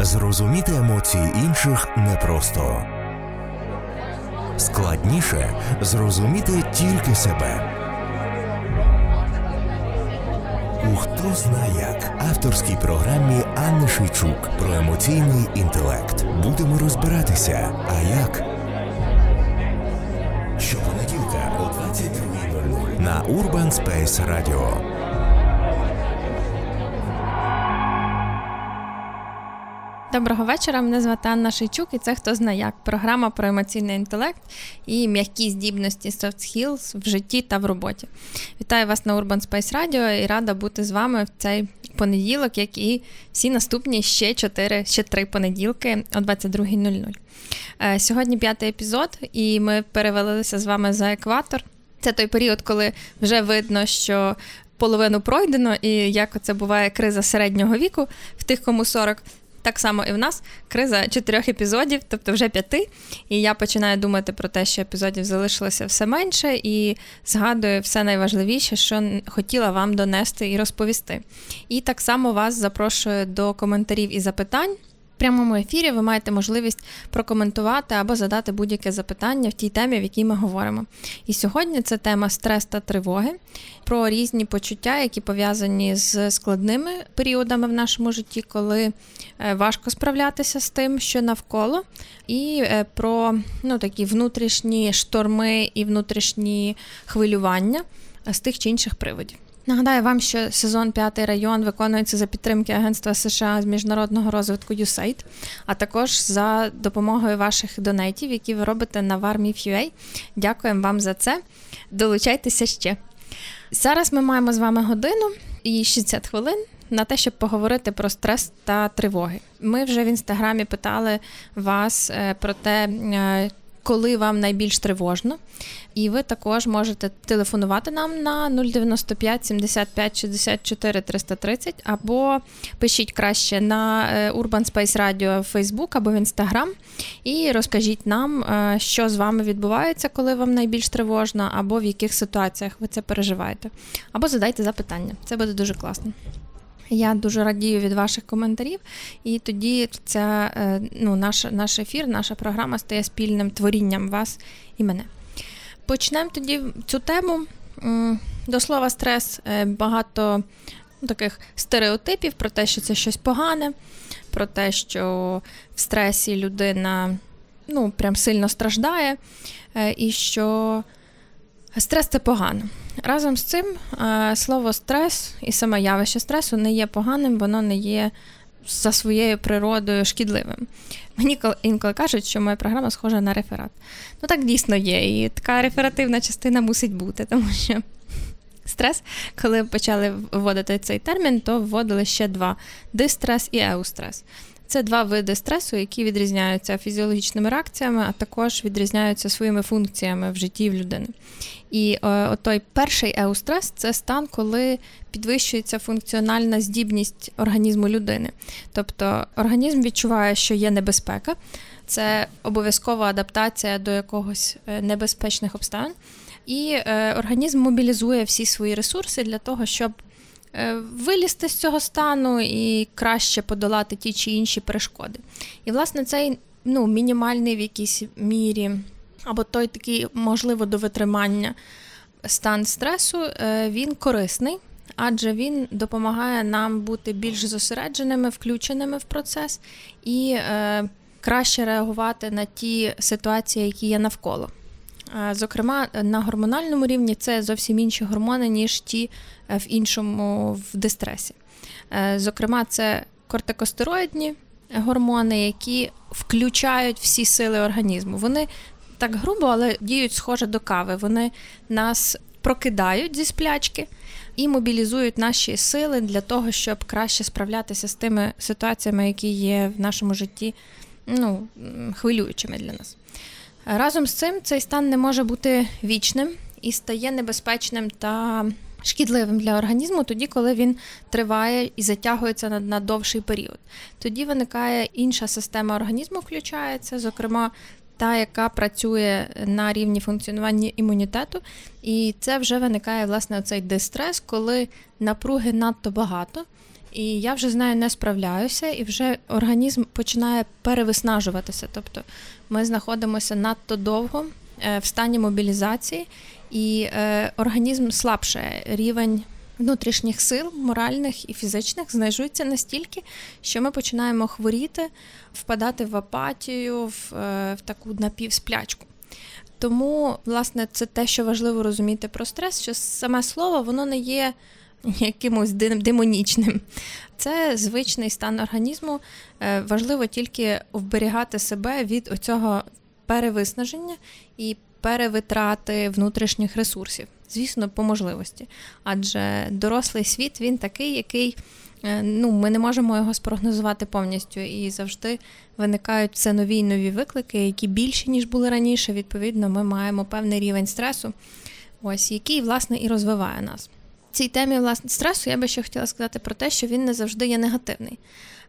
Зрозуміти емоції інших непросто. Складніше зрозуміти тільки себе. У хто зна як авторській програмі Анни Шийчук про емоційний інтелект. Будемо розбиратися. А як? Щопонеділка о 22.00 на Urban Space Radio. Доброго вечора. Мене звати Анна Шийчук, і це хто знає як програма про емоційний інтелект і м'які здібності soft skills в житті та в роботі. Вітаю вас на Urban Space Radio і рада бути з вами в цей понеділок, як і всі наступні ще 4, ще 3 понеділки о 22.00. Е, сьогодні п'ятий епізод, і ми перевелилися з вами за екватор. Це той період, коли вже видно, що половину пройдено, і як це буває криза середнього віку в тих, кому 40. Так само і в нас криза чотирьох епізодів, тобто вже п'яти. І я починаю думати про те, що епізодів залишилося все менше, і згадую все найважливіше, що хотіла вам донести і розповісти. І так само вас запрошую до коментарів і запитань прямому ефірі ви маєте можливість прокоментувати або задати будь-яке запитання в тій темі, в якій ми говоримо. І сьогодні це тема стрес та тривоги, про різні почуття, які пов'язані з складними періодами в нашому житті, коли е, важко справлятися з тим, що навколо, і е, про ну, такі внутрішні шторми і внутрішні хвилювання з тих чи інших приводів. Нагадаю вам, що сезон п'ятий район виконується за підтримки Агентства США з міжнародного розвитку USAID, а також за допомогою ваших донейтів, які ви робите на Warmif.ua. Дякуємо вам за це. Долучайтеся ще. Зараз ми маємо з вами годину і 60 хвилин. На те, щоб поговорити про стрес та тривоги. Ми вже в інстаграмі питали вас е, про те, е, коли вам найбільш тривожно. І ви також можете телефонувати нам на 095 75 64 330 або пишіть краще на е, Urban Space Radio в Facebook або в Instagram і розкажіть нам, е, що з вами відбувається, коли вам найбільш тривожно, або в яких ситуаціях ви це переживаєте. Або задайте запитання. Це буде дуже класно. Я дуже радію від ваших коментарів, і тоді ця е, ну, наш, наш ефір, наша програма стає спільним творінням вас і мене. Почнемо тоді цю тему. До слова, стрес е, багато ну, таких стереотипів про те, що це щось погане, про те, що в стресі людина ну, прям сильно страждає, е, і що стрес це погано. Разом з цим е, слово стрес і саме явище стресу не є поганим, воно не є за своєю природою шкідливим. Мені інколи кажуть, що моя програма схожа на реферат. Ну так дійсно є. І така реферативна частина мусить бути, тому що стрес, коли почали вводити цей термін, то вводили ще два: дистрес і еустрес. Це два види стресу, які відрізняються фізіологічними реакціями, а також відрізняються своїми функціями в житті в людини. І е, той перший еустрес це стан, коли підвищується функціональна здібність організму людини. Тобто організм відчуває, що є небезпека, це обов'язкова адаптація до якогось е, небезпечних обставин. І е, організм мобілізує всі свої ресурси для того, щоб вилізти з цього стану і краще подолати ті чи інші перешкоди. І, власне, цей ну, мінімальний в якійсь мірі, або той такий, можливо, до витримання стан стресу, е, він корисний. Адже він допомагає нам бути більш зосередженими, включеними в процес і е, краще реагувати на ті ситуації, які є навколо. Зокрема, на гормональному рівні це зовсім інші гормони, ніж ті е, в іншому в дистресі. Е, зокрема, це кортикостероїдні гормони, які включають всі сили організму. Вони так грубо, але діють схоже до кави. Вони нас прокидають зі сплячки і мобілізують наші сили для того, щоб краще справлятися з тими ситуаціями, які є в нашому житті, ну, хвилюючими для нас. Разом з цим цей стан не може бути вічним і стає небезпечним та шкідливим для організму тоді, коли він триває і затягується на, на довший період. Тоді виникає інша система організму, включається, зокрема. Та, яка працює на рівні функціонування імунітету, і це вже виникає власне цей дистрес, коли напруги надто багато, і я вже з нею не справляюся, і вже організм починає перевиснажуватися. Тобто ми знаходимося надто довго е, в стані мобілізації, і е, організм слабше рівень. Внутрішніх сил, моральних і фізичних знижується настільки, що ми починаємо хворіти, впадати в апатію, в, е, в таку напівсплячку. Тому, власне, це те, що важливо розуміти про стрес, що саме слово воно не є якимось демонічним. Це звичний стан організму. Е, важливо тільки вберігати себе від оцього перевиснаження і перевитрати внутрішніх ресурсів. Звісно, по можливості. Адже дорослий світ він такий, який е, ну, ми не можемо його спрогнозувати повністю. І завжди виникають все нові й нові виклики, які більші, ніж були раніше. Відповідно, ми маємо певний рівень стресу, ось який, власне, і розвиває нас цій темі власне стресу я би ще хотіла сказати про те, що він не завжди є негативний.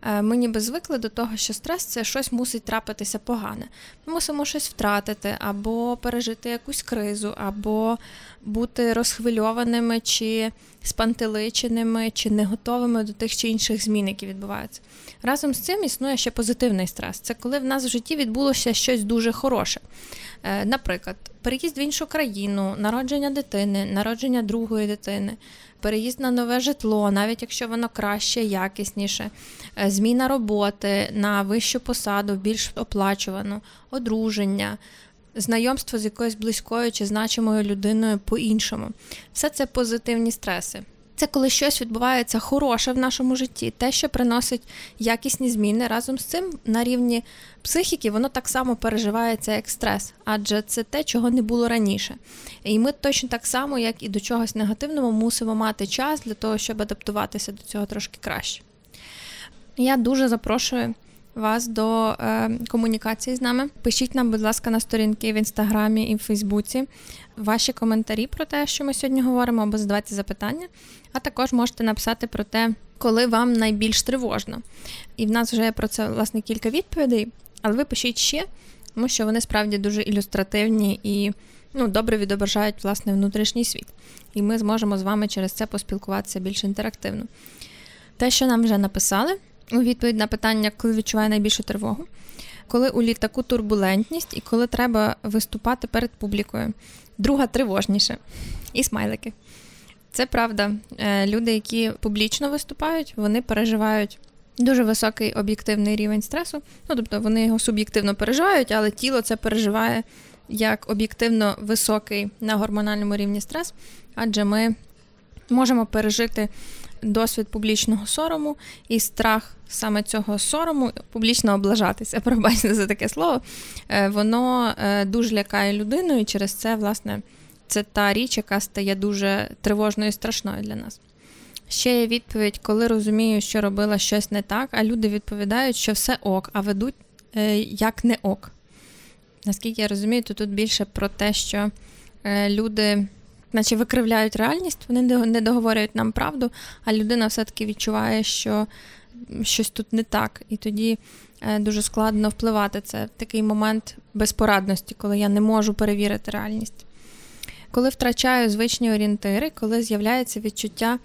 Е, ми ніби звикли до того, що стрес це щось мусить трапитися погане. Ми мусимо щось втратити, або пережити якусь кризу, або бути розхвильованими чи спантеличеними, чи не готовими до тих чи інших змін, які відбуваються. Разом з цим існує ще позитивний стрес. Це коли в нас в житті відбулося щось дуже хороше. Е, наприклад, переїзд в іншу країну, народження дитини, народження другої дитини, переїзд на нове житло, навіть якщо воно краще, якісніше, е, зміна роботи на вищу посаду, більш оплачувану, одруження. Знайомство з якоюсь близькою чи значимою людиною по-іншому. Все це позитивні стреси. Це коли щось відбувається хороше в нашому житті, те, що приносить якісні зміни разом з цим на рівні психіки, воно так само переживається як стрес, адже це те, чого не було раніше. І ми точно так само, як і до чогось негативного, мусимо мати час для того, щоб адаптуватися до цього трошки краще. Я дуже запрошую вас до е, комунікації з нами. Пишіть нам, будь ласка, на сторінки в інстаграмі і в Фейсбуці ваші коментарі про те, що ми сьогодні говоримо, або задавайте запитання. А також можете написати про те, коли вам найбільш тривожно. І в нас вже про це власне кілька відповідей, але ви пишіть ще, тому що вони справді дуже ілюстративні і ну, добре відображають власне внутрішній світ. І ми зможемо з вами через це поспілкуватися більш інтерактивно. Те, що нам вже написали, у відповідь на питання, коли відчуває найбільшу тривогу, коли у літаку турбулентність і коли треба виступати перед публікою. Друга тривожніше. І смайлики. Це правда. Е, люди, які публічно виступають, вони переживають дуже високий об'єктивний рівень стресу. Ну, тобто вони його суб'єктивно переживають, але тіло це переживає як об'єктивно високий на гормональному рівні стрес, адже ми можемо пережити досвід публічного сорому і страх саме цього сорому, публічно облажатися, пробачте за таке слово, е, воно е, дуже лякає людину, і через це, власне, це та річ, яка стає дуже тривожною і страшною для нас. Ще є відповідь, коли розумію, що робила щось не так, а люди відповідають, що все ок, а ведуть е, як не ок. Наскільки я розумію, то тут більше про те, що люди наче викривляють реальність, вони не договорюють нам правду, а людина все-таки відчуває, що щось тут не так. І тоді е, дуже складно впливати. Це такий момент безпорадності, коли я не можу перевірити реальність. Коли втрачаю звичні орієнтири, коли з'являється відчуття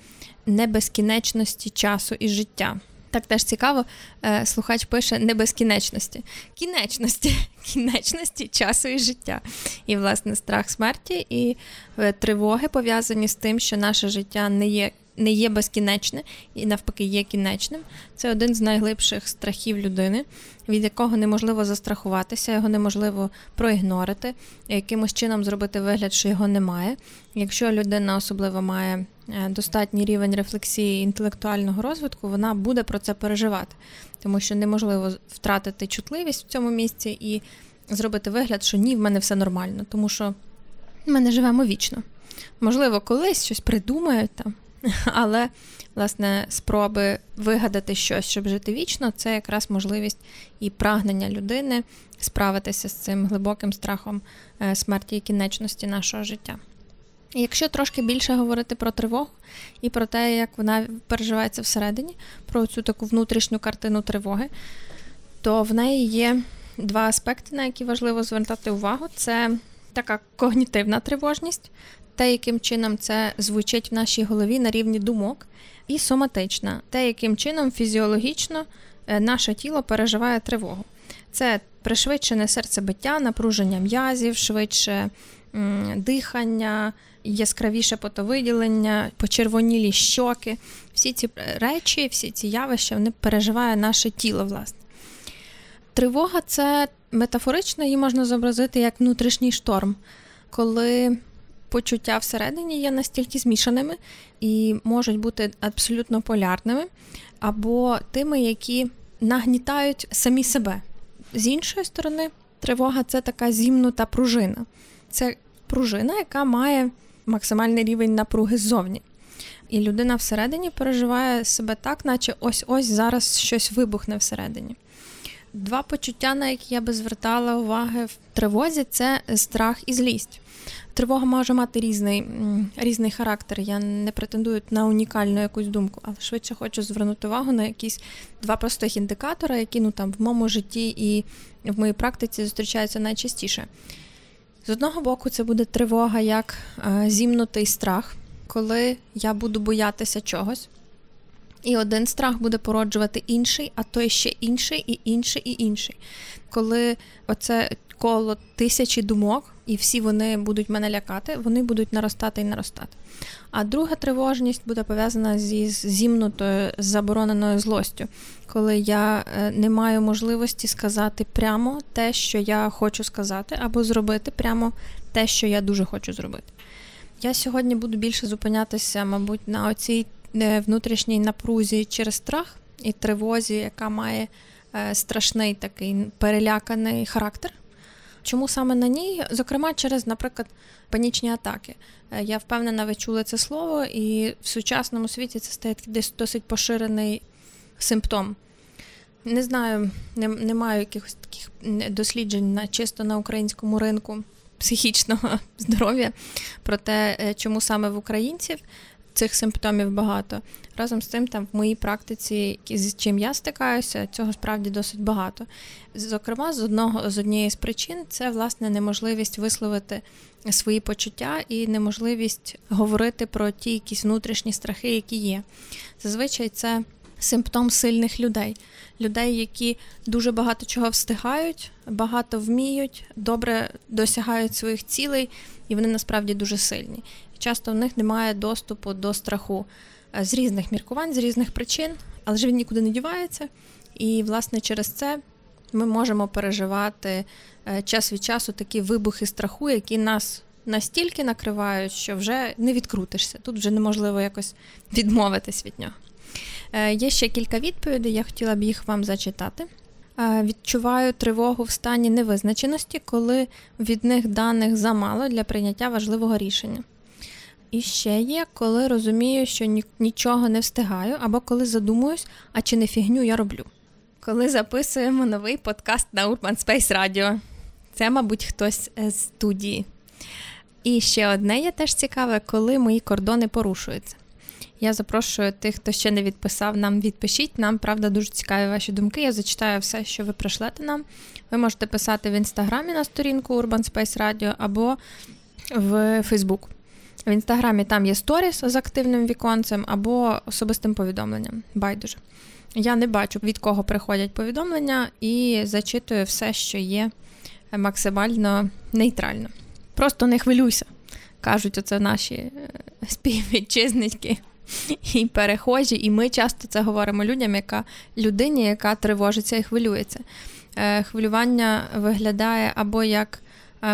небезкінечності часу і життя. Так теж цікаво, е, слухач пише не безкінечності, кінечності, кінечності часу і життя. І, власне, страх смерті і е, тривоги пов'язані з тим, що наше життя не є. Не є безкінечне і навпаки є кінечним. Це один з найглибших страхів людини, від якого неможливо застрахуватися, його неможливо проігнорити, якимось чином зробити вигляд, що його немає. Якщо людина особливо має Е, достатній рівень рефлексії інтелектуального розвитку, вона буде про це переживати, тому що неможливо втратити чутливість в цьому місці і зробити вигляд, що ні, в мене все нормально, тому що ми не живемо вічно. Можливо, колись щось придумають там, але власне спроби вигадати щось, щоб жити вічно, це якраз можливість і прагнення людини справитися з цим глибоким страхом е, смерті і кінечності нашого життя. Якщо трошки більше говорити про тривогу і про те, як вона переживається всередині, про цю таку внутрішню картину тривоги, то в неї є два аспекти, на які важливо звертати увагу: це така когнітивна тривожність, те, яким чином це звучить в нашій голові на рівні думок, і соматична, те, яким чином фізіологічно е, наше тіло переживає тривогу. Це пришвидшене серцебиття, напруження м'язів, швидше дихання, яскравіше потовиділення, почервонілі щоки. Всі ці речі, всі ці явища вони переживає наше тіло, власне. Тривога це метафорично, її можна зобразити як внутрішній шторм, коли почуття всередині є настільки змішаними і можуть бути абсолютно полярними, або тими, які нагнітають самі себе. З іншої сторони, тривога це така зімнута пружина. Це пружина, яка має максимальний рівень напруги ззовні. І людина всередині переживає себе так, наче ось-ось зараз щось вибухне всередині. Два почуття, на які я би звертала уваги в тривозі, це страх і злість. Тривога може мати різний різний характер. Я не претендую на унікальну якусь думку, але швидше хочу звернути увагу на якісь два простих індикатори, які ну там в моєму житті і в моїй практиці зустрічаються найчастіше. З одного боку, це буде тривога як е, зімнутий страх, коли я буду боятися чогось. І один страх буде породжувати інший, а той ще інший, і інший, і інший. Коли оце коло тисячі думок, і всі вони будуть мене лякати, вони будуть наростати і наростати. А друга тривожність буде пов'язана зі зімнутою забороненою злостю, коли я е, не маю можливості сказати прямо те, що я хочу сказати, або зробити прямо те, що я дуже хочу зробити. Я сьогодні буду більше зупинятися, мабуть, на оцій внутрішній напрузі через страх і тривозі, яка має е, страшний такий переляканий характер. Чому саме на ній? Зокрема, через, наприклад, панічні атаки. Е, я впевнена, ви чули це слово, і в сучасному світі це стає десь досить поширений симптом. Не знаю, не, не маю якихось таких досліджень на чисто на українському ринку психічного здоров'я про те, е, чому саме в українців цих симптомів багато. Разом з тим, там в моїй практиці, з чим я стикаюся, цього справді досить багато. Зокрема, з одного з однієї з причин це власне неможливість висловити свої почуття і неможливість говорити про ті якісь внутрішні страхи, які є. Зазвичай це симптом сильних людей, людей, які дуже багато чого встигають, багато вміють, добре досягають своїх цілей, і вони насправді дуже сильні. Часто в них немає доступу до страху е, з різних міркувань, з різних причин, але ж він нікуди не дівається. І, власне, через це ми можемо переживати е, час від часу такі вибухи страху, які нас настільки накривають, що вже не відкрутишся. Тут вже неможливо якось відмовитись від нього. Е, є ще кілька відповідей, я хотіла б їх вам зачитати. Відчуваю тривогу в стані невизначеності, коли від них даних замало для прийняття важливого рішення. І ще є, коли розумію, що нічого не встигаю, або коли задумуюсь, а чи не фігню я роблю. Коли записуємо новий подкаст на Urban Space Radio. Це, мабуть, хтось з студії. І ще одне є теж цікаве, коли мої кордони порушуються. Я запрошую тих, хто ще не відписав, нам відпишіть. Нам, правда, дуже цікаві ваші думки. Я зачитаю все, що ви прийшлете нам. Ви можете писати в інстаграмі на сторінку Urban Space Radio або в Фейсбук. В інстаграмі там є сторіс з активним віконцем або особистим повідомленням. Байдуже. Я не бачу, від кого приходять повідомлення, і зачитую все, що є максимально нейтрально. Просто не хвилюйся, кажуть оце наші е, співвітчизники і перехожі. І ми часто це говоримо людям, яка людині, яка тривожиться і хвилюється. Е, хвилювання виглядає або як Е,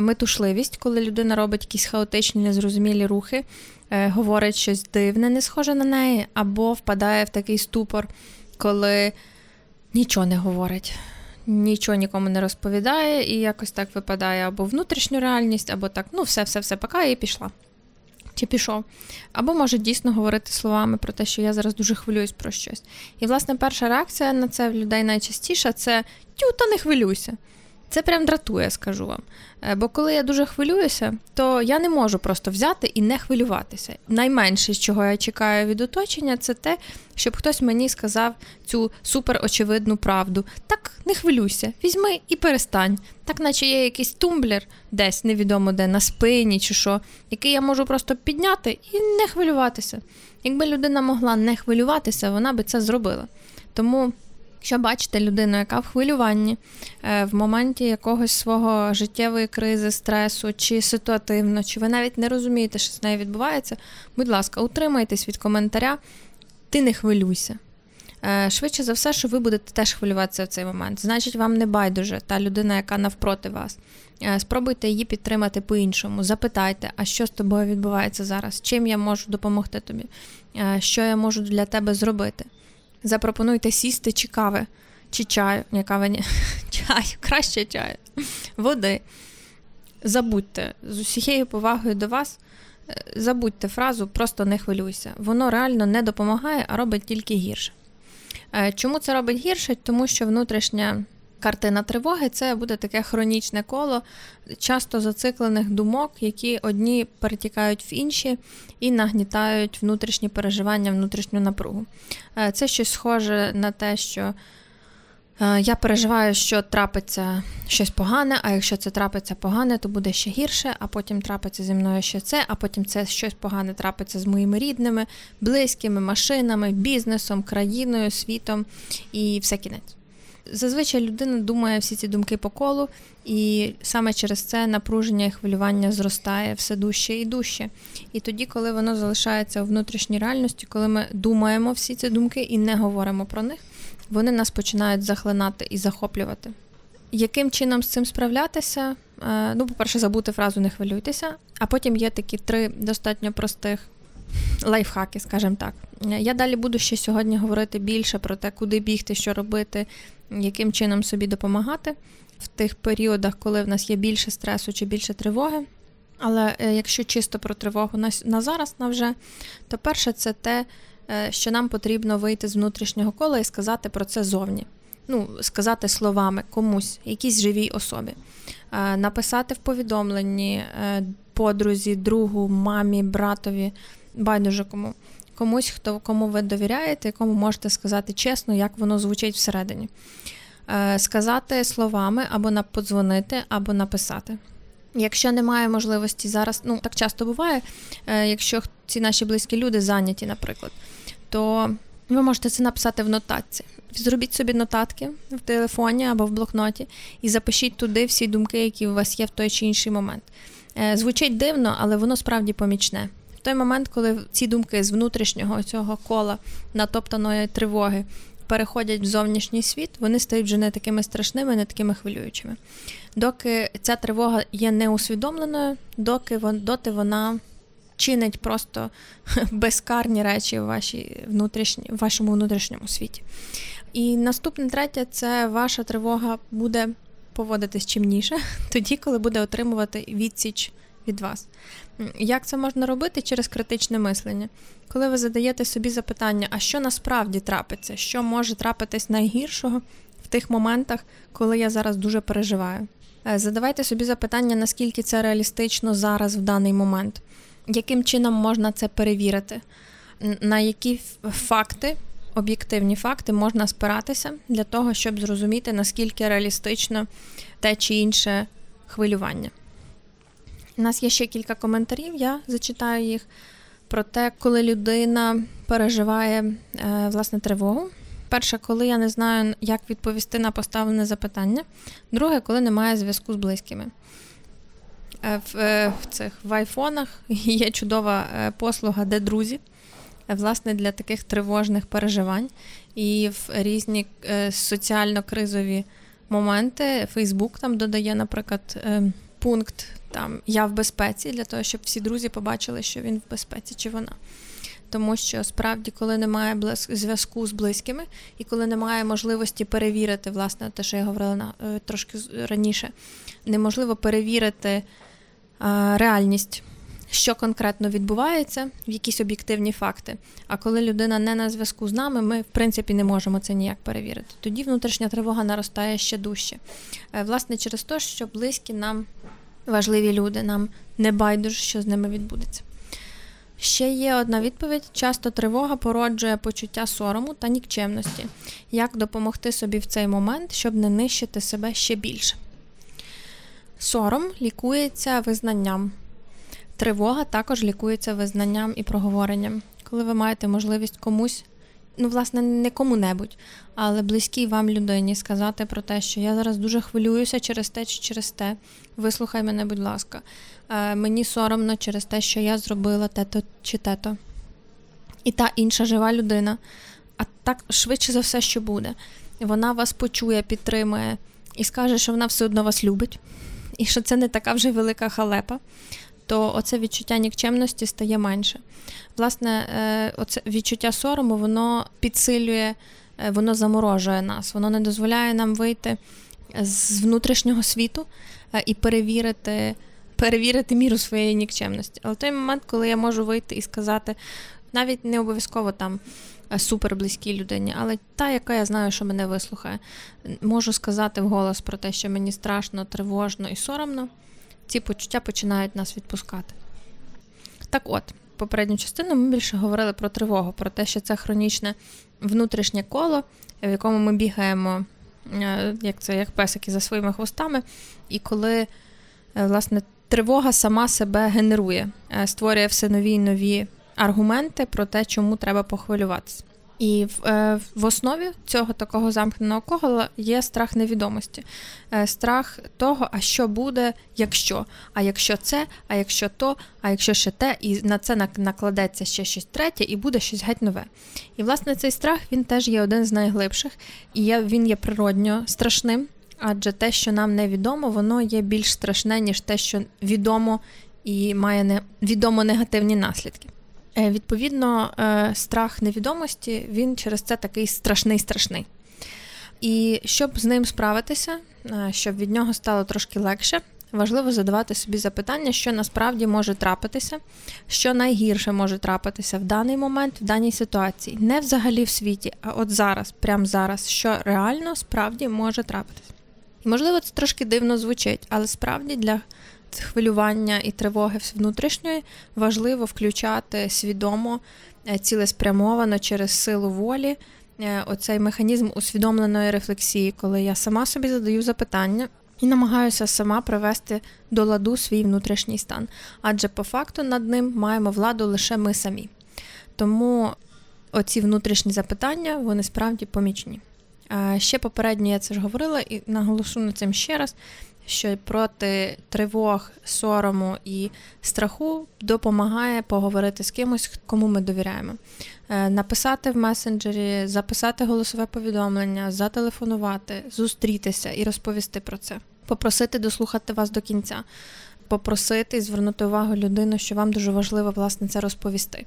метушливість, коли людина робить якісь хаотичні, незрозумілі рухи, е, говорить щось дивне, не схоже на неї, або впадає в такий ступор, коли нічого не говорить. Нічого нікому не розповідає, і якось так випадає або внутрішню реальність, або так, ну, все-все-все, пока і пішла. Чи пішов. Або може дійсно говорити словами про те, що я зараз дуже хвилююсь про щось. І, власне, перша реакція на це в людей найчастіша це тю, та не хвилюйся. Це прям дратує, скажу вам. Е, бо коли я дуже хвилююся, то я не можу просто взяти і не хвилюватися. Найменше, з чого я чекаю від оточення, це те, щоб хтось мені сказав цю супер очевидну правду. Так, не хвилюйся, візьми і перестань. Так, наче є якийсь тумблер, десь невідомо де на спині чи що, який я можу просто підняти і не хвилюватися. Якби людина могла не хвилюватися, вона би це зробила. Тому. Якщо бачите людину, яка в хвилюванні е, в моменті якогось свого життєвої кризи, стресу чи ситуативно, чи ви навіть не розумієте, що з нею відбувається, будь ласка, утримайтесь від коментаря, ти не хвилюйся. Е, швидше за все, що ви будете теж хвилюватися в цей момент. Значить, вам не байдуже та людина, яка навпроти вас. Е, спробуйте її підтримати по-іншому. Запитайте, а що з тобою відбувається зараз? Чим я можу допомогти тобі? Що я можу для тебе зробити? Запропонуйте сісти чи кави, чи чаю, ні, кави ні, чаю, краще чаю, води. Забудьте з усією повагою до вас, е, забудьте фразу, просто не хвилюйся. Воно реально не допомагає, а робить тільки гірше. Е, чому це робить гірше? Тому що внутрішня Картина тривоги це буде таке хронічне коло часто зациклених думок, які одні перетікають в інші і нагнітають внутрішні переживання, внутрішню напругу. Е, це щось схоже на те, що е, я переживаю, що трапиться щось погане, а якщо це трапиться погане, то буде ще гірше, а потім трапиться зі мною ще це, а потім це щось погане трапиться з моїми рідними, близькими, машинами, бізнесом, країною, світом і все кінець. Зазвичай людина думає всі ці думки по колу, і саме через це напруження і хвилювання зростає все дужче і дужче. І тоді, коли воно залишається у внутрішній реальності, коли ми думаємо всі ці думки і не говоримо про них, вони нас починають захлинати і захоплювати. Яким чином з цим справлятися? Е, ну, по-перше, забути фразу не хвилюйтеся, а потім є такі три достатньо простих лайфхаки, скажімо так. Я далі буду ще сьогодні говорити більше про те, куди бігти, що робити, яким чином собі допомагати в тих періодах, коли в нас є більше стресу чи більше тривоги. Але е, якщо чисто про тривогу на, зараз, на вже, то перше, це те, е, що нам потрібно вийти з внутрішнього кола і сказати про це зовні. Ну, сказати словами комусь, якійсь живій особі, е, написати в повідомленні подрузі, другу, мамі, братові, байдуже кому. Комусь, хто кому ви довіряєте, кому можете сказати чесно, як воно звучить всередині. Е, сказати словами або подзвонити, або написати. Якщо немає можливості зараз, ну так часто буває, е, якщо ці наші близькі люди зайняті, наприклад, то ви можете це написати в нотатці. Зробіть собі нотатки в телефоні або в блокноті і запишіть туди всі думки, які у вас є в той чи інший момент. Е, звучить дивно, але воно справді помічне. В той момент, коли ці думки з внутрішнього цього кола натоптаної тривоги переходять в зовнішній світ, вони стають вже не такими страшними, не такими хвилюючими. Доки ця тривога є неусвідомленою, доки доти вона чинить просто безкарні речі в вашій внутрішні, в вашому внутрішньому світі. І наступне третє це ваша тривога буде поводитись чимніше, тоді, коли буде отримувати відсіч від вас. Як це можна робити через критичне мислення? Коли ви задаєте собі запитання, а що насправді трапиться, що може трапитись найгіршого в тих моментах, коли я зараз дуже переживаю? Е, задавайте собі запитання, наскільки це реалістично зараз в даний момент, яким чином можна це перевірити, на які факти, об'єктивні факти можна спиратися для того, щоб зрозуміти, наскільки реалістично те чи інше хвилювання. У нас є ще кілька коментарів, я зачитаю їх про те, коли людина переживає е, власне тривогу. Перше, коли я не знаю, як відповісти на поставлене запитання. Друге, коли немає зв'язку з близькими. Е, е, в цих в айфонах є чудова послуга, де друзі, власне, для таких тривожних переживань. І в різні соціально-кризові моменти Фейсбук там додає, наприклад, пункт там я в безпеці, для того, щоб всі друзі побачили, що він в безпеці чи вона. Тому що справді, коли немає зв'язку з близькими, і коли немає можливості перевірити, власне, те, що я говорила на е, трошки раніше, неможливо перевірити а, реальність що конкретно відбувається, в якісь об'єктивні факти. А коли людина не на зв'язку з нами, ми в принципі не можемо це ніяк перевірити. Тоді внутрішня тривога наростає ще дужче. Е, власне, через те, що близькі нам важливі люди, нам не байдуже, що з ними відбудеться. Ще є одна відповідь: часто тривога породжує почуття сорому та нікчемності. Як допомогти собі в цей момент, щоб не нищити себе ще більше? Сором лікується визнанням. Тривога також лікується визнанням і проговоренням. Коли ви маєте можливість комусь, ну, власне, не кому-небудь, але близькій вам людині сказати про те, що я зараз дуже хвилююся через те чи через те. Вислухай мене, будь ласка. Е, мені соромно через те, що я зробила те-то чи те-то. І та інша жива людина. А так швидше за все, що буде. Вона вас почує, підтримує і скаже, що вона все одно вас любить, і що це не така вже велика халепа то оце відчуття нікчемності стає менше. Власне, е, оце відчуття сорому, воно підсилює, е, воно заморожує нас, воно не дозволяє нам вийти з внутрішнього світу е, і перевірити. Перевірити міру своєї нікчемності. Але той момент, коли я можу вийти і сказати, навіть не обов'язково там супер близькій людині, але та, яка я знаю, що мене вислухає, можу сказати вголос про те, що мені страшно, тривожно і соромно ці почуття починають нас відпускати. Так от, попередню частину ми більше говорили про тривогу, про те, що це хронічне внутрішнє коло, в якому ми бігаємо, е, як це, як песики за своїми хвостами, і коли, е, власне, тривога сама себе генерує, е, створює все нові і нові аргументи про те, чому треба похвилюватися. І в, е, в основі цього такого замкненого кола є страх невідомості, е, страх того, а що буде, якщо, а якщо це, а якщо то, а якщо ще те, і на це накладеться ще щось третє, і буде щось геть нове. І власне цей страх він теж є один з найглибших, і є, він є природньо страшним, адже те, що нам невідомо, воно є більш страшне, ніж те, що відомо і має не відомо негативні наслідки. Е, відповідно, е, страх невідомості він через це такий страшний страшний. І щоб з ним справитися, е, щоб від нього стало трошки легше, важливо задавати собі запитання, що насправді може трапитися, що найгірше може трапитися в даний момент, в даній ситуації. Не взагалі в світі, а от зараз, прямо зараз, що реально справді може трапитися. І можливо, це трошки дивно звучить, але справді для хвилювання і тривоги внутрішньої важливо включати свідомо, е, цілеспрямовано через силу волі. Е, оцей механізм усвідомленої рефлексії, коли я сама собі задаю запитання і намагаюся сама привести до ладу свій внутрішній стан. Адже по факту над ним маємо владу лише ми самі. Тому оці внутрішні запитання вони справді помічні. Ще попередньо я це ж говорила і наголошу на цим ще раз що проти тривог, сорому і страху допомагає поговорити з кимось, кому ми довіряємо. Е, написати в месенджері, записати голосове повідомлення, зателефонувати, зустрітися і розповісти про це, попросити дослухати вас до кінця попросити і звернути увагу людину, що вам дуже важливо власне це розповісти.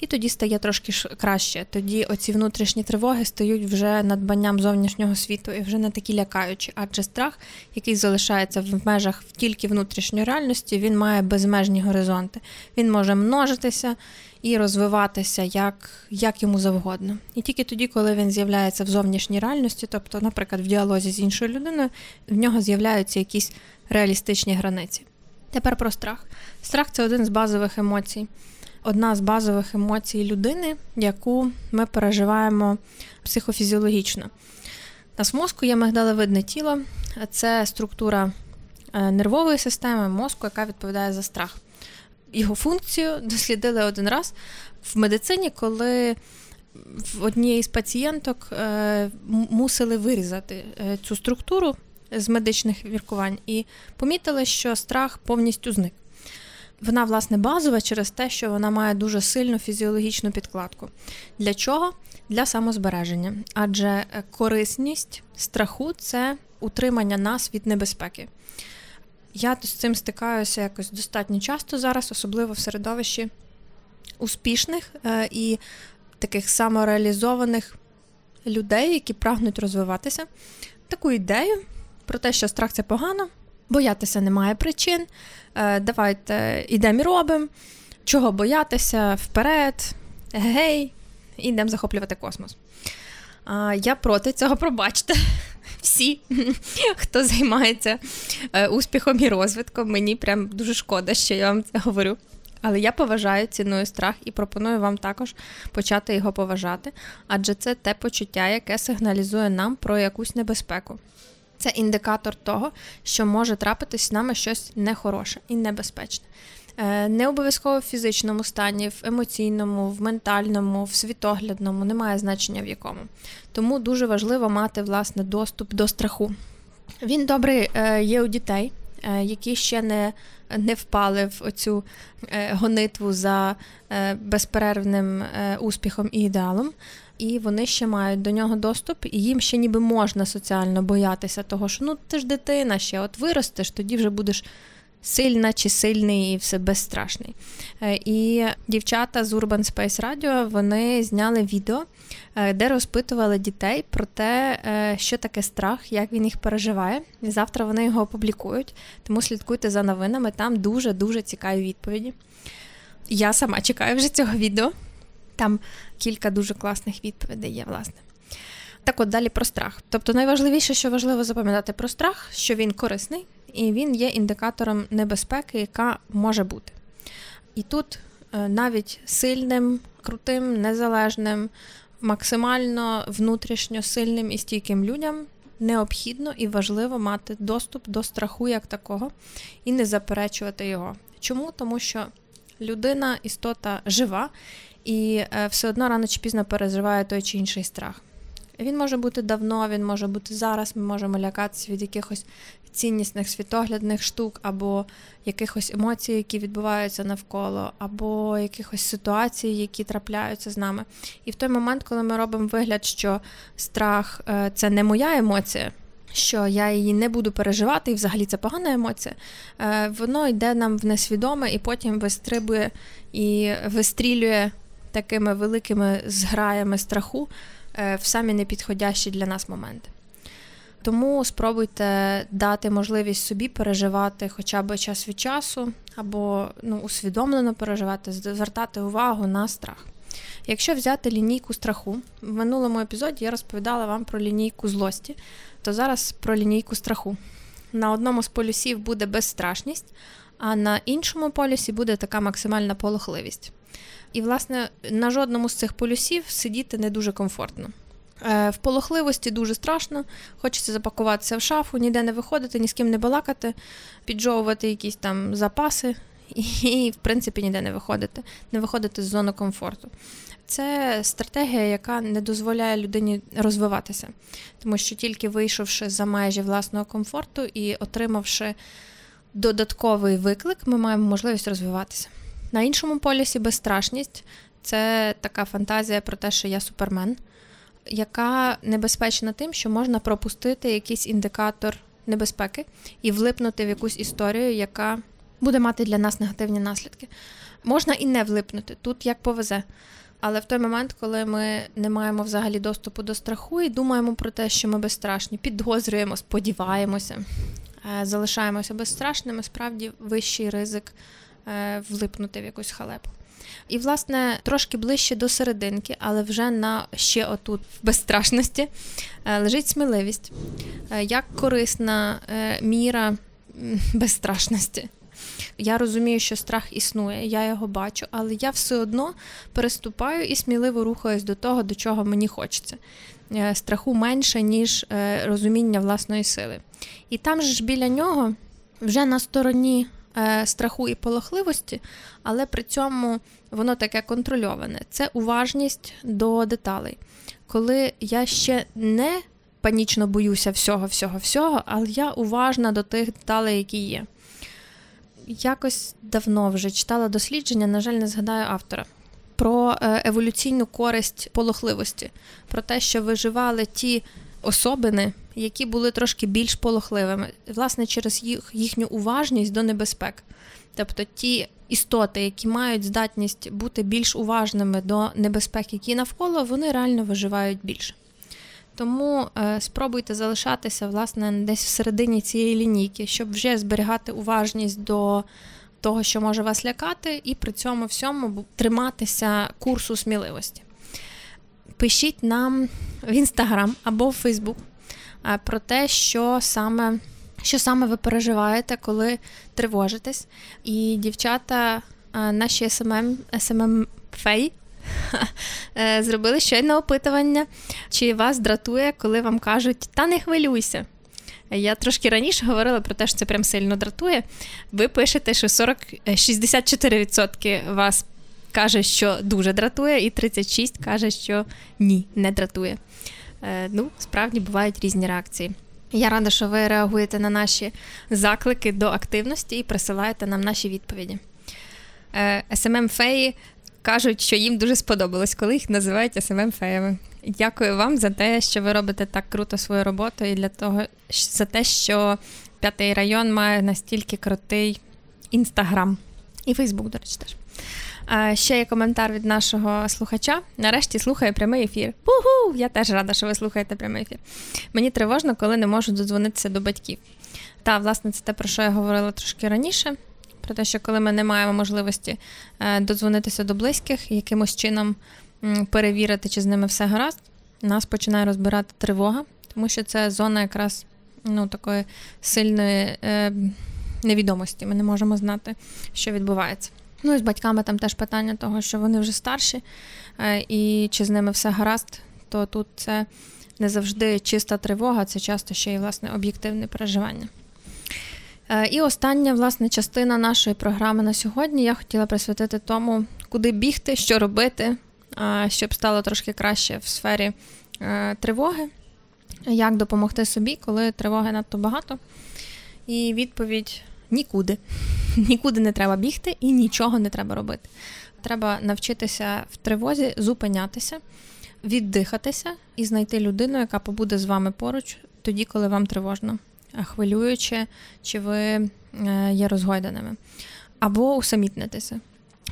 І тоді стає трошки краще. Тоді оці внутрішні тривоги стають вже надбанням зовнішнього світу і вже не такі лякаючі, адже страх, який залишається в межах тільки внутрішньої реальності, він має безмежні горизонти. Він може множитися. І розвиватися як як йому завгодно. І тільки тоді, коли він з'являється в зовнішній реальності, тобто, наприклад, в діалозі з іншою людиною, в нього з'являються якісь реалістичні границі. Тепер про страх. Страх це один з базових емоцій. Одна з базових емоцій людини, яку ми переживаємо психофізіологічно. У нас в мозку є мигдалевидне тіло, це структура е, нервової системи мозку, яка відповідає за страх. Його функцію дослідили один раз в медицині, коли в однієї з пацієнток е, мусили вирізати е, цю структуру з медичних міркувань і помітили, що страх повністю зник. Вона, власне, базова через те, що вона має дуже сильну фізіологічну підкладку. Для чого? Для самозбереження. Адже корисність страху це утримання нас від небезпеки. Я з цим стикаюся якось достатньо часто зараз, особливо в середовищі успішних е, і таких самореалізованих людей, які прагнуть розвиватися. Таку ідею про те, що страх це погано, Боятися немає причин. Е, давайте йдемо і робимо. Чого боятися вперед, гей, ідемо захоплювати космос. Я проти цього, пробачте. Всі, хто займається е, успіхом і розвитком, мені прям дуже шкода, що я вам це говорю. Але я поважаю, ціную страх і пропоную вам також почати його поважати, адже це те почуття, яке сигналізує нам про якусь небезпеку. Це індикатор того, що може трапитись з нами щось нехороше і небезпечне. Е, не обов'язково в фізичному стані, в емоційному, в ментальному, в світоглядному, немає значення в якому. Тому дуже важливо мати власне доступ до страху. Він добрий е, є у дітей, які ще не не впали в оцю гонитву за безперервним успіхом і ідеалом. І вони ще мають до нього доступ, і їм ще ніби можна соціально боятися того, що ну ти ж дитина ще, от виростеш, тоді вже будеш сильна чи сильний і все безстрашний. Е, і дівчата з Urban Space Radio вони зняли відео, е, де розпитували дітей про те, е, що таке страх, як він їх переживає. І завтра вони його опублікують, тому слідкуйте за новинами, там дуже-дуже цікаві відповіді. Я сама чекаю вже цього відео. Там кілька дуже класних відповідей є, власне. Так от далі про страх. Тобто найважливіше, що важливо запам'ятати про страх, що він корисний, і він є індикатором небезпеки, яка може бути. І тут е, навіть сильним, крутим, незалежним, максимально внутрішньо сильним і стійким людям необхідно і важливо мати доступ до страху як такого і не заперечувати його. Чому? Тому що людина істота жива і е, все одно рано чи пізно переживає той чи інший страх. Він може бути давно, він може бути зараз. Ми можемо лякатися від якихось ціннісних світоглядних штук, або якихось емоцій, які відбуваються навколо, або якихось ситуацій, які трапляються з нами. І в той момент, коли ми робимо вигляд, що страх е, це не моя емоція. Що я її не буду переживати, і взагалі це погана емоція, е, воно йде нам в несвідоме і потім вистрибує і вистрілює такими великими зграями страху в самі непідходящі для нас моменти. Тому спробуйте дати можливість собі переживати хоча б час від часу, або ну, усвідомлено переживати, звертати увагу на страх. Якщо взяти лінійку страху, в минулому епізоді я розповідала вам про лінійку злості, то зараз про лінійку страху. На одному з полюсів буде безстрашність, а на іншому полюсі буде така максимальна полохливість. І, власне, на жодному з цих полюсів сидіти не дуже комфортно. Е, в полохливості дуже страшно, хочеться запакуватися в шафу, ніде не виходити, ні з ким не балакати, піджовувати якісь там запаси і, в принципі, ніде не виходити, не виходити з зони комфорту. Це стратегія, яка не дозволяє людині розвиватися, тому що тільки вийшовши за межі власного комфорту і отримавши додатковий виклик, ми маємо можливість розвиватися. На іншому полюсі безстрашність це така фантазія про те, що я супермен яка небезпечна тим, що можна пропустити якийсь індикатор небезпеки і влипнути в якусь історію, яка буде мати для нас негативні наслідки. Можна і не влипнути, тут як повезе. Але в той момент, коли ми не маємо взагалі доступу до страху і думаємо про те, що ми безстрашні, підозрюємо, сподіваємося, е, залишаємося безстрашними, справді вищий ризик влипнути в якусь халепу. І, власне, трошки ближче до серединки, але вже на ще отут в безстрашності е, лежить сміливість, е, як корисна е, міра безстрашності. Я розумію, що страх існує, я його бачу, але я все одно переступаю і сміливо рухаюсь до того, до чого мені хочеться. Страху менше, ніж розуміння власної сили. І там ж біля нього, вже на стороні Е, страху і полохливості, але при цьому воно таке контрольоване. Це уважність до деталей. Коли я ще не панічно боюся всього, всього, всього, але я уважна до тих деталей, які є. Якось давно вже читала дослідження, на жаль, не згадаю автора. Про е, еволюційну користь полохливості, про те, що виживали ті особини, які були трошки більш полохливими, власне, через їх, їхню уважність до небезпек. Тобто ті істоти, які мають здатність бути більш уважними до небезпек, які навколо, вони реально виживають більше. Тому е, спробуйте залишатися власне десь всередині цієї лінійки, щоб вже зберігати уважність до того, що може вас лякати, і при цьому всьому триматися курсу сміливості. Пишіть нам в інстаграм або в Фейсбук про те, що саме що саме ви переживаєте, коли тривожитесь. І дівчата, наші SMM, SMM фей е, зробили щойно опитування, чи вас дратує, коли вам кажуть, та не хвилюйся. Я трошки раніше говорила про те, що це прям сильно дратує. Ви пишете, що 40, 64% е, вас каже, що дуже дратує, і 36% каже, що ні, не дратує. Е, ну, справді бувають різні реакції. Я рада, що ви реагуєте на наші заклики до активності і присилаєте нам наші відповіді. SMM феї кажуть, що їм дуже сподобалось, коли їх називають SMM феями. Дякую вам за те, що ви робите так круто свою роботу, і для того за те, що п'ятий район має настільки крутий інстаграм і Фейсбук, до речі, теж. А Ще є коментар від нашого слухача. Нарешті слухає прямий ефір. Пугу! Я теж рада, що ви слухаєте прямий ефір. Мені тривожно, коли не можу додзвонитися до батьків. Та, власне, це те, про що я говорила трошки раніше. Про те, що коли ми не маємо можливості е, додзвонитися до близьких, якимось чином перевірити, чи з ними все гаразд, нас починає розбирати тривога, тому що це зона якраз ну, такої сильної е, невідомості. Ми не можемо знати, що відбувається. Ну і з батьками там теж питання того, що вони вже старші, е, і чи з ними все гаразд, то тут це не завжди чиста тривога, це часто ще й власне об'єктивне переживання. Е, і остання власне частина нашої програми на сьогодні я хотіла присвятити тому, куди бігти, що робити, щоб стало трошки краще в сфері е, тривоги, як допомогти собі, коли тривоги надто багато. І відповідь нікуди. Нікуди не треба бігти і нічого не треба робити. Треба навчитися в тривозі зупинятися, віддихатися і знайти людину, яка побуде з вами поруч тоді, коли вам тривожно, хвилюючи, чи ви е, є розгойданими. Або усамітнитися,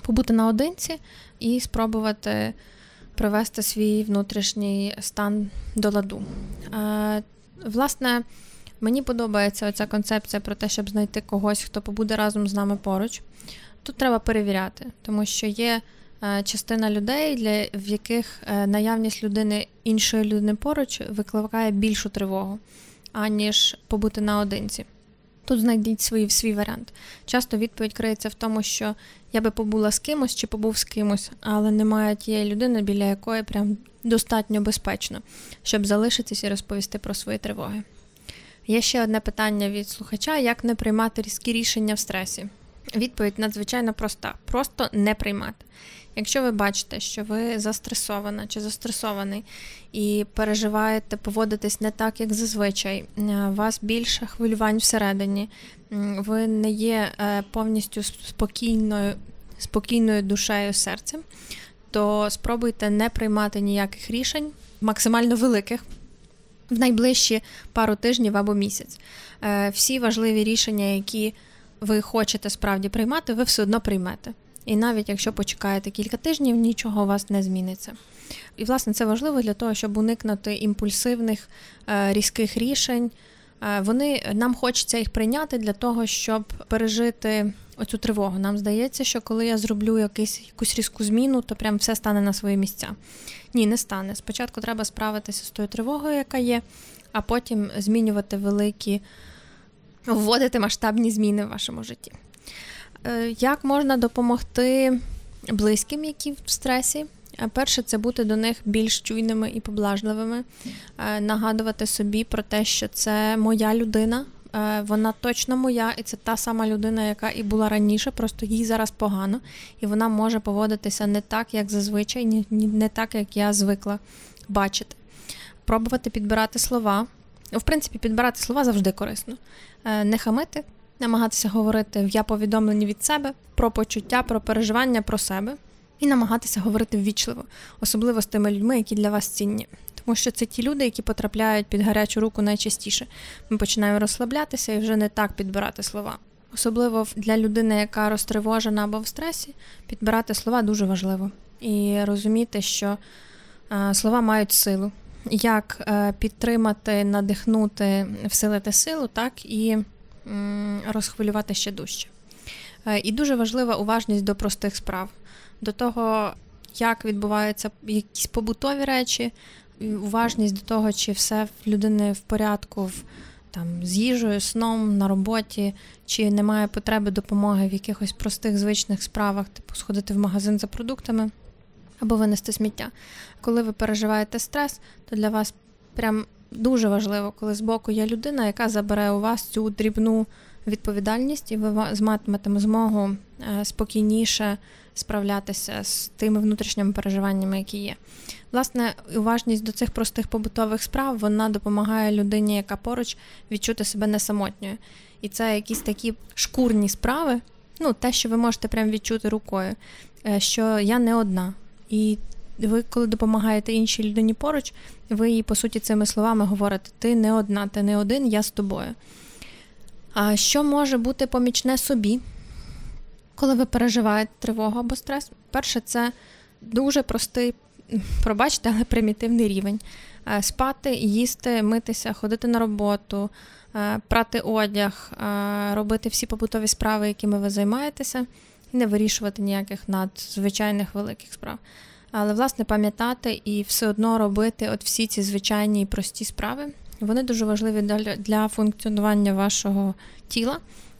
побути наодинці і спробувати привести свій внутрішній стан до ладу. Е, власне, Мені подобається оця концепція про те, щоб знайти когось, хто побуде разом з нами поруч. Тут треба перевіряти, тому що є е, частина людей, для в яких е, наявність людини іншої людини поруч викликає більшу тривогу, аніж побути наодинці. Тут знайдіть свій свій варіант. Часто відповідь криється в тому, що я би побула з кимось чи побув з кимось, але немає тієї людини, біля якої прям достатньо безпечно, щоб залишитись і розповісти про свої тривоги. Є ще одне питання від слухача: як не приймати різкі рішення в стресі? Відповідь надзвичайно проста: просто не приймати. Якщо ви бачите, що ви застресована чи застресований і переживаєте, поводитись не так, як зазвичай, е, вас більше хвилювань всередині, ви не є е, повністю спокійною, спокійною душею серцем, то спробуйте не приймати ніяких рішень, максимально великих в найближчі пару тижнів або місяць. Е, всі важливі рішення, які ви хочете справді приймати, ви все одно приймете. І навіть якщо почекаєте кілька тижнів, нічого у вас не зміниться. І, власне, це важливо для того, щоб уникнути імпульсивних е, різких рішень. Е, вони нам хочеться їх прийняти для того, щоб пережити оцю тривогу. Нам здається, що коли я зроблю якийсь, якусь різку зміну, то прям все стане на свої місця. Ні, не стане. Спочатку треба справитися з тою тривогою, яка є, а потім змінювати великі, вводити масштабні зміни в вашому житті. Е, як можна допомогти близьким, які в стресі? Е, перше, це бути до них більш чуйними і поблажливими, е, нагадувати собі про те, що це моя людина, вона точно моя, і це та сама людина, яка і була раніше, просто їй зараз погано, і вона може поводитися не так, як зазвичай, не так, як я звикла бачити. Пробувати підбирати слова. В принципі, підбирати слова завжди корисно. Е, не хамити, намагатися говорити в я повідомленні від себе про почуття, про переживання про себе, і намагатися говорити ввічливо, особливо з тими людьми, які для вас цінні тому що це ті люди, які потрапляють під гарячу руку найчастіше. Ми починаємо розслаблятися і вже не так підбирати слова. Особливо для людини, яка розтривожена або в стресі, підбирати слова дуже важливо. І розуміти, що слова мають силу. як е, підтримати, надихнути, всилити силу, так і розхвилювати ще дужче. Е, і дуже важлива уважність до простих справ, до того, як відбуваються якісь побутові речі, уважність до того, чи все в людини в порядку в, там, з їжею, сном на роботі, чи немає потреби допомоги в якихось простих звичних справах, типу сходити в магазин за продуктами або винести сміття. Коли ви переживаєте стрес, то для вас прям дуже важливо, коли збоку є людина, яка забере у вас цю дрібну відповідальність, і ви матимете змогу е, спокійніше справлятися з тими внутрішніми переживаннями, які є. Власне, уважність до цих простих побутових справ вона допомагає людині, яка поруч відчути себе не самотньою. І це якісь такі шкурні справи, ну, те, що ви можете прям відчути рукою, е, що я не одна. І ви, коли допомагаєте іншій людині поруч, ви їй, по суті, цими словами говорите: ти не одна, ти не один, я з тобою. А що може бути помічне собі, коли ви переживаєте тривогу або стрес? Перше, це дуже простий, пробачте, але примітивний рівень. Е, спати, їсти, митися, ходити на роботу, е, прати одяг, е, робити всі побутові справи, якими ви займаєтеся, і не вирішувати ніяких надзвичайних великих справ. Але, власне, пам'ятати і все одно робити от всі ці звичайні і прості справи. Вони дуже важливі для функціонування вашого тіла,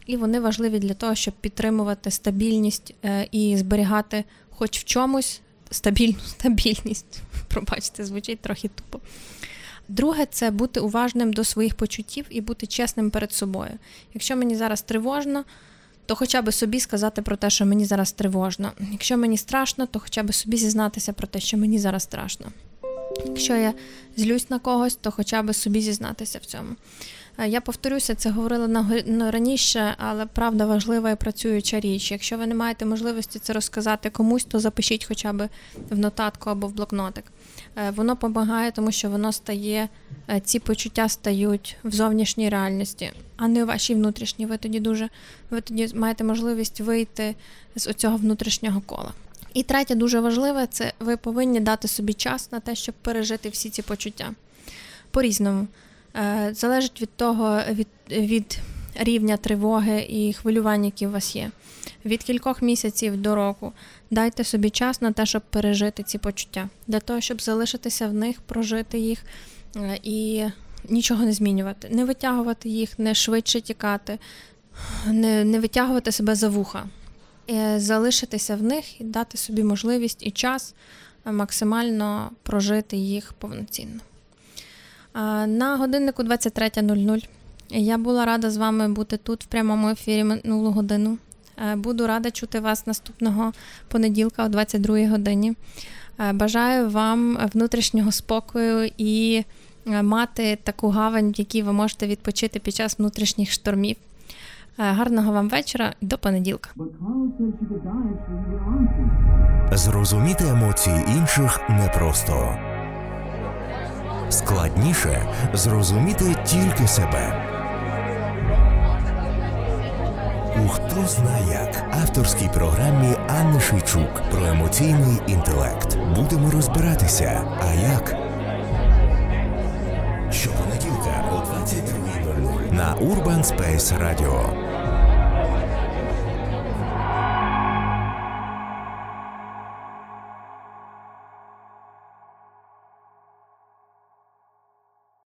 і вони важливі для того, щоб підтримувати стабільність е, і зберігати хоч в чомусь стабільну стабільність. Пробачте, звучить трохи тупо. Друге, це бути уважним до своїх почуттів і бути чесним перед собою. Якщо мені зараз тривожно, то хоча б собі сказати про те, що мені зараз тривожно. Якщо мені страшно, то хоча б собі зізнатися про те, що мені зараз страшно. Якщо я злюсь на когось, то хоча б собі зізнатися в цьому. Е, я повторюся, це говорила на раніше, але правда важлива і працююча річ. Якщо ви не маєте можливості це розказати комусь, то запишіть хоча б в нотатку або в блокнотик. Е, воно допомагає, тому що воно стає, е, ці почуття стають в зовнішній реальності, а не у вашій внутрішній. Ви тоді дуже ви тоді маєте можливість вийти з оцього внутрішнього кола. І третє, дуже важливе, це ви повинні дати собі час на те, щоб пережити всі ці почуття. По-різному. Е, залежить від того, від, від рівня тривоги і хвилювання, які у вас є. Від кількох місяців до року дайте собі час на те, щоб пережити ці почуття, для того, щоб залишитися в них, прожити їх е, і нічого не змінювати, не витягувати їх, не швидше тікати, не, не витягувати себе за вуха. Е, залишитися в них і дати собі можливість і час максимально прожити їх повноцінно. На годиннику 23.00 я була рада з вами бути тут в прямому ефірі минулу годину. Е, буду рада чути вас наступного понеділка о 22 годині. Бажаю вам внутрішнього спокою і мати таку гавань, в якій ви можете відпочити під час внутрішніх штормів. Е, гарного вам вечора і до понеділка. Зрозуміти емоції інших непросто. Складніше зрозуміти тільки себе. У хто зна як авторській програмі Анни Шийчук про емоційний інтелект. Будемо розбиратися. А як? Щопонеділка о 22.00 на Urban Space Radio.